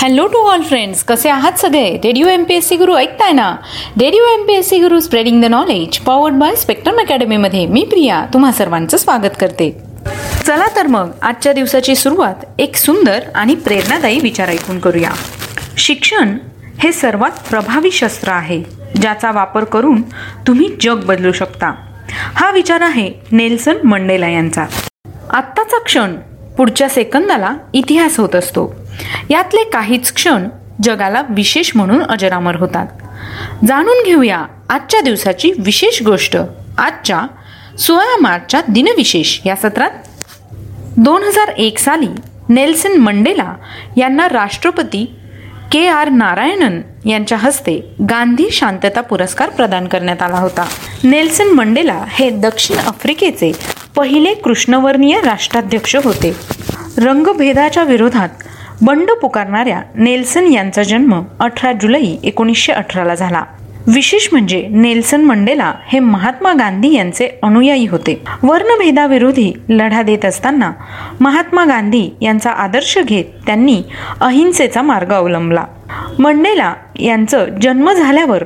Hello to all friends कसे आहात सगळे? Radio M P S C Guru ऐकताय ना? Radio M P S C Guru spreading the knowledge powered by spectrum अकॅडमीमध्ये मी प्रिया तुम्हा सर्वांचं स्वागत करते. चला तर मग आजच्या दिवसाची सुरुवात एक सुंदर आणि प्रेरणादायी विचार ऐकून करूया. शिक्षण हे सर्वात प्रभावी शस्त्र आहे ज्याचा वापर करून तुम्ही जग बदलू शकता. हा विचार आहे नेल्सन मंडेला यांचा. आत्ताचा क्षण पुढच्या सेकंदाला इतिहास होत असतो. यातले काहीच क्षण जगाला विशेष म्हणून अजरामर होतात. जाणून घेऊया आजच्या दिवसाची विशेष गोष्ट आजच्या सोळा मार्चच्या दिनविशेष या सत्रात. दोन हजार एक साली नेल्सन मंडेला यांना राष्ट्रपती के आर नारायणन यांच्या हस्ते गांधी शांतता पुरस्कार प्रदान करण्यात आला होता. नेल्सन मंडेला हे दक्षिण आफ्रिकेचे पहिले कृष्णवर्णीय राष्ट्राध्यक्ष होते. रंगभेदाच्या विरोधात बंड पुकारणाऱ्या नेल्सन यांचा जन्म अठरा जुलै एकोणीसशे अठराला झाला. विशेष म्हणजे नेल्सन मंडेला हे महात्मा गांधी यांचे अनुयायी होते. वर्णभेदाविरोधी लढा देत असताना महात्मा गांधी यांचा आदर्श घेत त्यांनी अहिंसेचा मार्ग अवलंबला. मंडेला यांचं जन्म झाल्यावर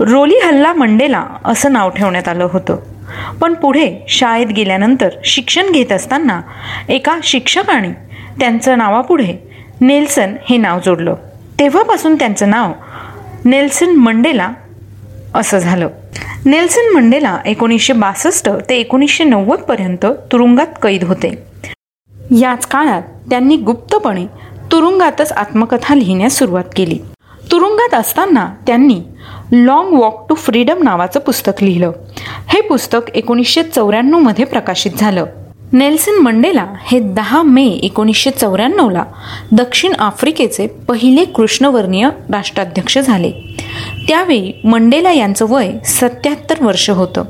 रोली हल्ला मंडेला असं नाव ठेवण्यात आलं होतं. पण पुढे शाळेत गेल्यानंतर शिक्षण घेत असताना एका शिक्षकाने त्यांचं नावापुढे नेल्सन हे नाव जोडलं. तेव्हापासून त्यांचं नाव नेल्सन मंडेला असं झालं. नेल्सन मंडेला एकोणीसशे बासष्ट ते एकोणीसशे नव्वदपर्यंत तुरुंगात कैद होते. याच काळात त्यांनी गुप्तपणे तुरुंगातच आत्मकथा लिहिण्यास सुरुवात केली. तुरुंगात असताना त्यांनी लॉंग वॉक टू फ्रीडम नावाचं पुस्तक लिहिलं. हे पुस्तक एकोणीसशे चौऱ्याण्णवमध्ये प्रकाशित झालं. नेल्सन मंडेला हे दहा मे एकोणीसशे चौऱ्याण्णवला दक्षिण आफ्रिकेचे पहिले कृष्णवर्णीय राष्ट्राध्यक्ष झाले. त्यावेळी मंडेला यांचं वय सत्याहत्तर वर्ष होतं.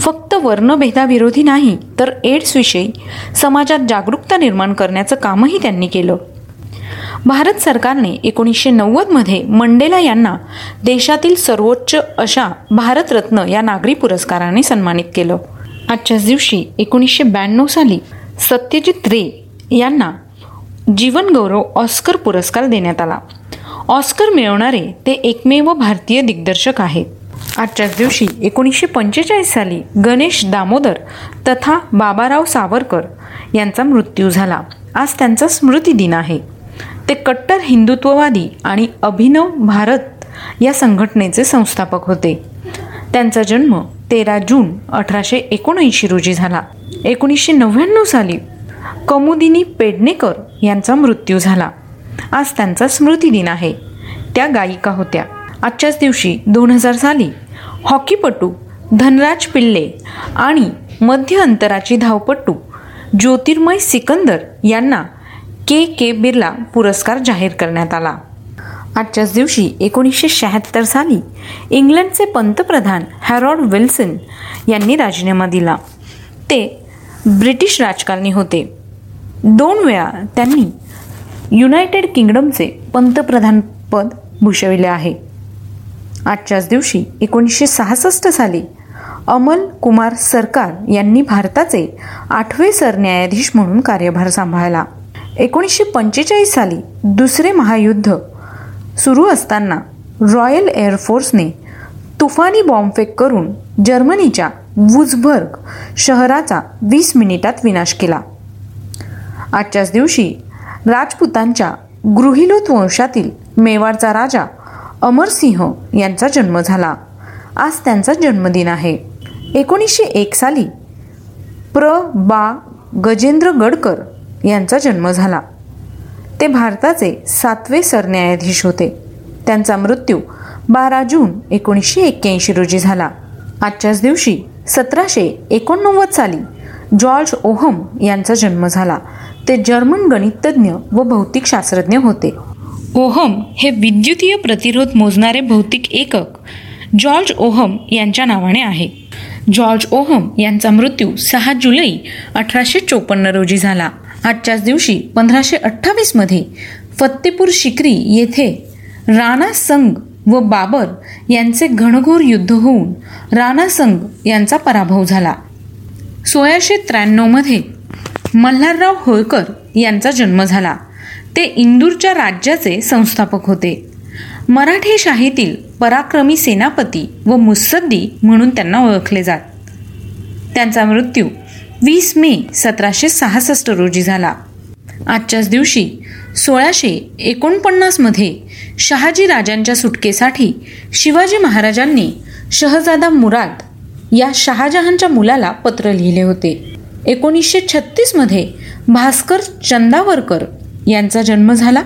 फक्त वर्णभेदाविरोधी नाही तर एड्सविषयी समाजात जागरूकता निर्माण करण्याचं कामही त्यांनी केलं. भारत सरकारने एकोणीसशे नव्वदमध्ये मंडेला यांना देशातील सर्वोच्च अशा भारतरत्न या नागरी पुरस्काराने सन्मानित केलं. आजच्याच दिवशी एकोणीसशे ब्याण्णव साली सत्यजित रे यांना जीवनगौरव ऑस्कर पुरस्कार देण्यात आला. ऑस्कर मिळवणारे ते एकमेव भारतीय दिग्दर्शक आहेत. आजच्याच दिवशी एकोणीसशे पंचेचाळीस साली गणेश दामोदर तथा बाबाराव सावरकर यांचा मृत्यू झाला. आज त्यांचा स्मृती दिन आहे. ते कट्टर हिंदुत्ववादी आणि अभिनव भारत या संघटनेचे संस्थापक होते. त्यांचा जन्म तेरा जून अठराशे एकोणऐंशी रोजी झाला. एकोणीसशे नव्याण्णव साली कमुदिनी पेडणेकर यांचा मृत्यू झाला. आज त्यांचा स्मृती दिन आहे. त्या गायिका होत्या. आजच्याच दिवशी दोन हजार साली हॉकीपटू धनराज पिल्ले आणि मध्य अंतराची धावपटू ज्योतिर्मय सिकंदर यांना के के बिर्ला पुरस्कार जाहीर करण्यात आला. आजच्याच दिवशी एकोणीसशे शहात्तर साली इंग्लंडचे पंतप्रधान हॅरॉड विल्सन यांनी राजीनामा दिला. ते ब्रिटिश राजकारणी होते. दोन वेळा त्यांनी युनायटेड किंगडमचे पंतप्रधानपद भूषविले आहे. आजच्याच दिवशी एकोणीसशे सहासष्ट साली अमल कुमार सरकार यांनी भारताचे आठवे सरन्यायाधीश म्हणून कार्यभार सांभाळला. एकोणीसशे पंचेचाळीस साली दुसरे महायुद्ध सुरू असताना रॉयल एअरफोर्सने तुफानी बॉम्बफेक करून जर्मनीच्या वुझबर्ग शहराचा वीस मिनिटात विनाश केला. आजच्याच दिवशी राजपुतांच्या गृहिलोत वंशातील मेवाडचा राजा अमरसिंह यांचा जन्म झाला. आज त्यांचा जन्मदिन आहे. एकोणीसशे एक साली प्र. बा. गजेंद्र गडकर यांचा जन्म झाला. ते भारताचे सातवे सरन्यायाधीश होते. त्यांचा मृत्यू बारा जून एकोणीसशे एक्क्याऐंशी रोजी झाला. आजच्याच दिवशी सतराशे एकोणनव्वद साली जॉर्ज ओहम यांचा जन्म झाला. ते जर्मन गणितज्ञ व भौतिक शास्त्रज्ञ होते. ओहम हे विद्युतीय प्रतिरोध मोजणारे भौतिक एकक. जॉर्ज ओहम यांच्या नावाने आहे. जॉर्ज ओहम यांचा मृत्यू सहा जुलै अठराशे चोपन्न रोजी झाला. आजच्याच दिवशी पंधराशे अठ्ठावीसमध्ये फत्तेपूर शिकरी येथे राणा संघ व बाबर यांचे घणघोर युद्ध होऊन राणा संघ यांचा पराभव झाला. सोळाशे त्र्याण्णवमध्ये मल्हारराव होळकर यांचा जन्म झाला. ते इंदूरच्या राज्याचे संस्थापक होते. मराठी शाहीतील पराक्रमी सेनापती व मुत्सद्दी म्हणून त्यांना ओळखले जात. त्यांचा मृत्यू वीस मे सतराशे सहासष्ट रोजी झाला. आजच्याच दिवशी सोळाशे एकोणपन्नासमध्ये शहाजी राजांच्या सुटकेसाठी शिवाजी महाराजांनी शहजादा मुराद या शहाजहानच्या मुलाला पत्र लिहिले होते. एकोणीसशे छत्तीसमध्ये भास्कर चंदावरकर यांचा जन्म झाला.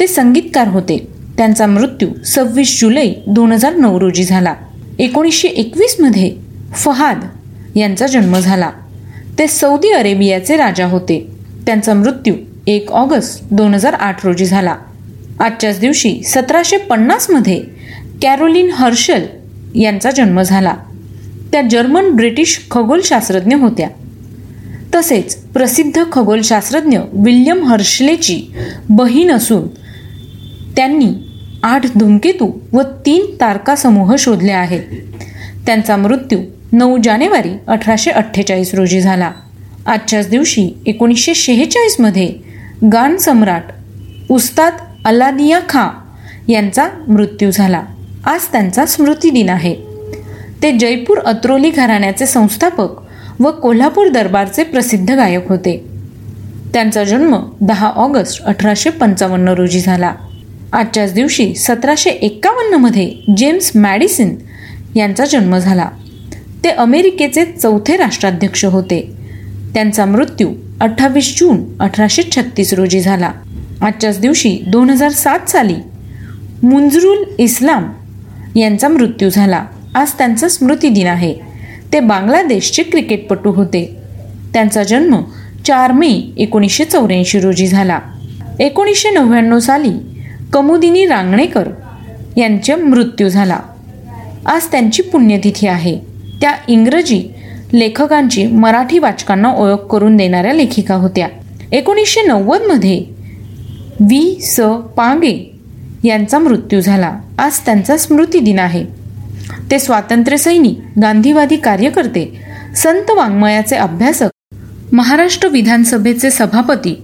ते संगीतकार होते. त्यांचा मृत्यू सव्वीस जुलै दोन हजार नऊ रोजी झाला. एकोणीसशे एकवीसमध्ये फहाद यांचा जन्म झाला. ते सौदी अरेबियाचे राजा होते. त्यांचा मृत्यू एक ऑगस्ट दोन हजार आठ रोजी झाला. आजच्याच दिवशी सतराशे पन्नासमध्ये कॅरोलिन हर्शल यांचा जन्म झाला. त्या जर्मन ब्रिटिश खगोलशास्त्रज्ञ होत्या. तसेच प्रसिद्ध खगोलशास्त्रज्ञ विल्यम हर्शलेची बहीण असून त्यांनी आठ धूमकेतू व तीन तारकासमूह शोधले आहेत. त्यांचा मृत्यू नऊ जानेवारी अठराशे अठ्ठेचाळीस रोजी झाला. आजच्याच दिवशी एकोणीसशे शेहेचाळीसमध्ये गान सम्राट उस्ताद अल्लादिया खां यांचा मृत्यू झाला. आज त्यांचा स्मृतिदिन आहे. ते जयपूर अत्रोली घराण्याचे संस्थापक व कोल्हापूर दरबारचे प्रसिद्ध गायक होते. त्यांचा जन्म दहा ऑगस्ट अठराशे पंचावन्न रोजी झाला. आजच्याच दिवशी सतराशे एक्कावन्नमध्ये जेम्स मॅडिसिन यांचा जन्म झाला. ते अमेरिकेचे चौथे राष्ट्राध्यक्ष होते. त्यांचा मृत्यू अठ्ठावीस जून अठराशे छत्तीस रोजी झाला. आजच्याच दिवशी दोन हजार सात साली मुंजरुल इस्लाम यांचा मृत्यू झाला. आज त्यांचा स्मृतिदिन आहे. ते बांगलादेशचे क्रिकेटपटू होते. त्यांचा जन्म चार मे एकोणीसशे चौऱ्याऐंशी रोजी झाला. एकोणीसशे नव्याण्णव साली कमुदिनी रांगणेकर यांचा मृत्यू झाला. आज त्यांची पुण्यतिथी आहे. त्या इंग्रजी लेखकांची मराठी वाचकांना ओळख करून देणाऱ्या लेखिका होत्या. एकोणीसशे नव्वदमध्ये व्ही. स. पांगे यांचा मृत्यू झाला. आज त्यांचा स्मृतिदिन आहे. ते स्वातंत्र्यसैनिक गांधीवादी कार्यकर्ते संत वाङ्मयाचे अभ्यासक महाराष्ट्र विधानसभेचे सभापती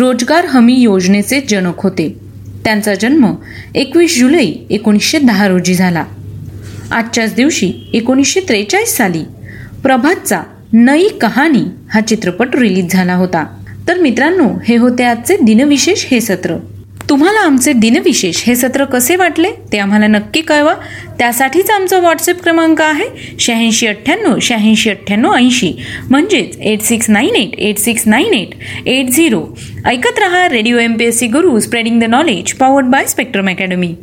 रोजगार हमी योजनेचे जनक होते. त्यांचा जन्म एकवीस जुलै एकोणीसशे दहा रोजी झाला. आजच्याच दिवशी एकोणीसशे त्रेचाळीस साली प्रभातचा नई कहाणी हा चित्रपट रिलीज झाला होता. तर मित्रांनो हे होते आजचे दिनविशेष हे सत्र. तुम्हाला आमचे दिनविशेष हे सत्र कसे वाटले ते आम्हाला नक्की कळवा. त्यासाठीच आमचा व्हॉट्सअप क्रमांक आहे शहाऐंशी अठ्ठ्याण्णव शहाऐंशी अठ्ठ्याण्णव ऐंशी. म्हणजेच eight six nine eight eight six nine eight eight zero ऐकत रहा Radio M P S C Guru spreading the knowledge powered by Spectrum Academy